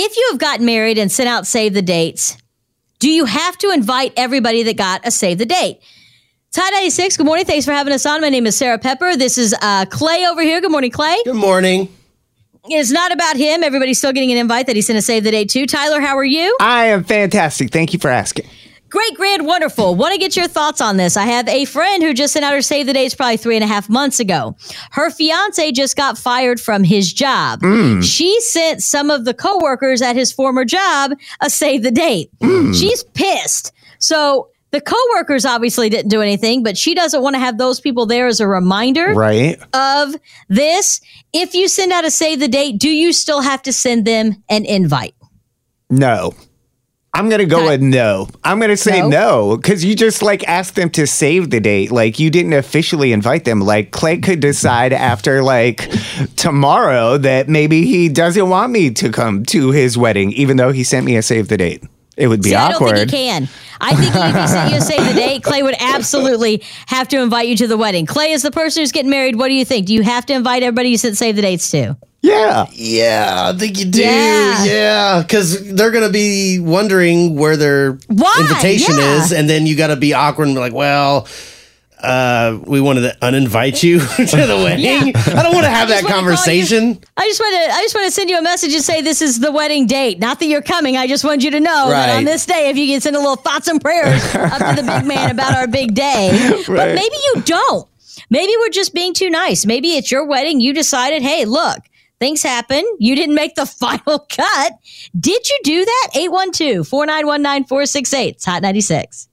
If you have gotten married and sent out save the dates, do you have to invite everybody that got a save the date? Tide 96, good morning. Thanks for having us on. My name is Sarah Pepper. This is uh, Clay over here. Good morning, Clay. Good morning. It's not about him. Everybody's still getting an invite that he sent a save the date to. Tyler, how are you? I am fantastic. Thank you for asking. Great, grand, wonderful. Want to get your thoughts on this? I have a friend who just sent out her save the dates probably three and a half months ago. Her fiance just got fired from his job. Mm. She sent some of the coworkers at his former job a save the date. Mm. She's pissed. So the coworkers obviously didn't do anything, but she doesn't want to have those people there as a reminder Right? of this. If you send out a save the date, do you still have to send them an invite? No. I'm going to go with no. I'm going to say No? no because you just like asked them to save the date. Like you didn't officially invite them. Like Clay could decide after like tomorrow that maybe he doesn't want me to come to his wedding, even though he sent me a save the date. It would be See, I don't think he can. I think if he sent you a save the date, Clay would absolutely have to invite you to the wedding. Clay is the person who's getting married. What do you think? Do you have to invite everybody you sent save the dates to? yeah. Yeah, I think you do. Yeah. Yeah, because they're gonna be wondering where their Why? invitation Yeah. is, and then you got to be awkward and be like, "Well, uh, we wanted to uninvite you to the wedding." I don't want to have that conversation. I just want to I just want to send you a message and say this is the wedding date. Not that you're coming. I just want you to know that on this day, if you can send a little thoughts and prayers up to the big man about our big day. But maybe you don't. Maybe we're just being too nice. Maybe it's your wedding. You decided, hey, look, things happen. You didn't make the final cut. Did you do that? 812 491 9468. It's Hot 96.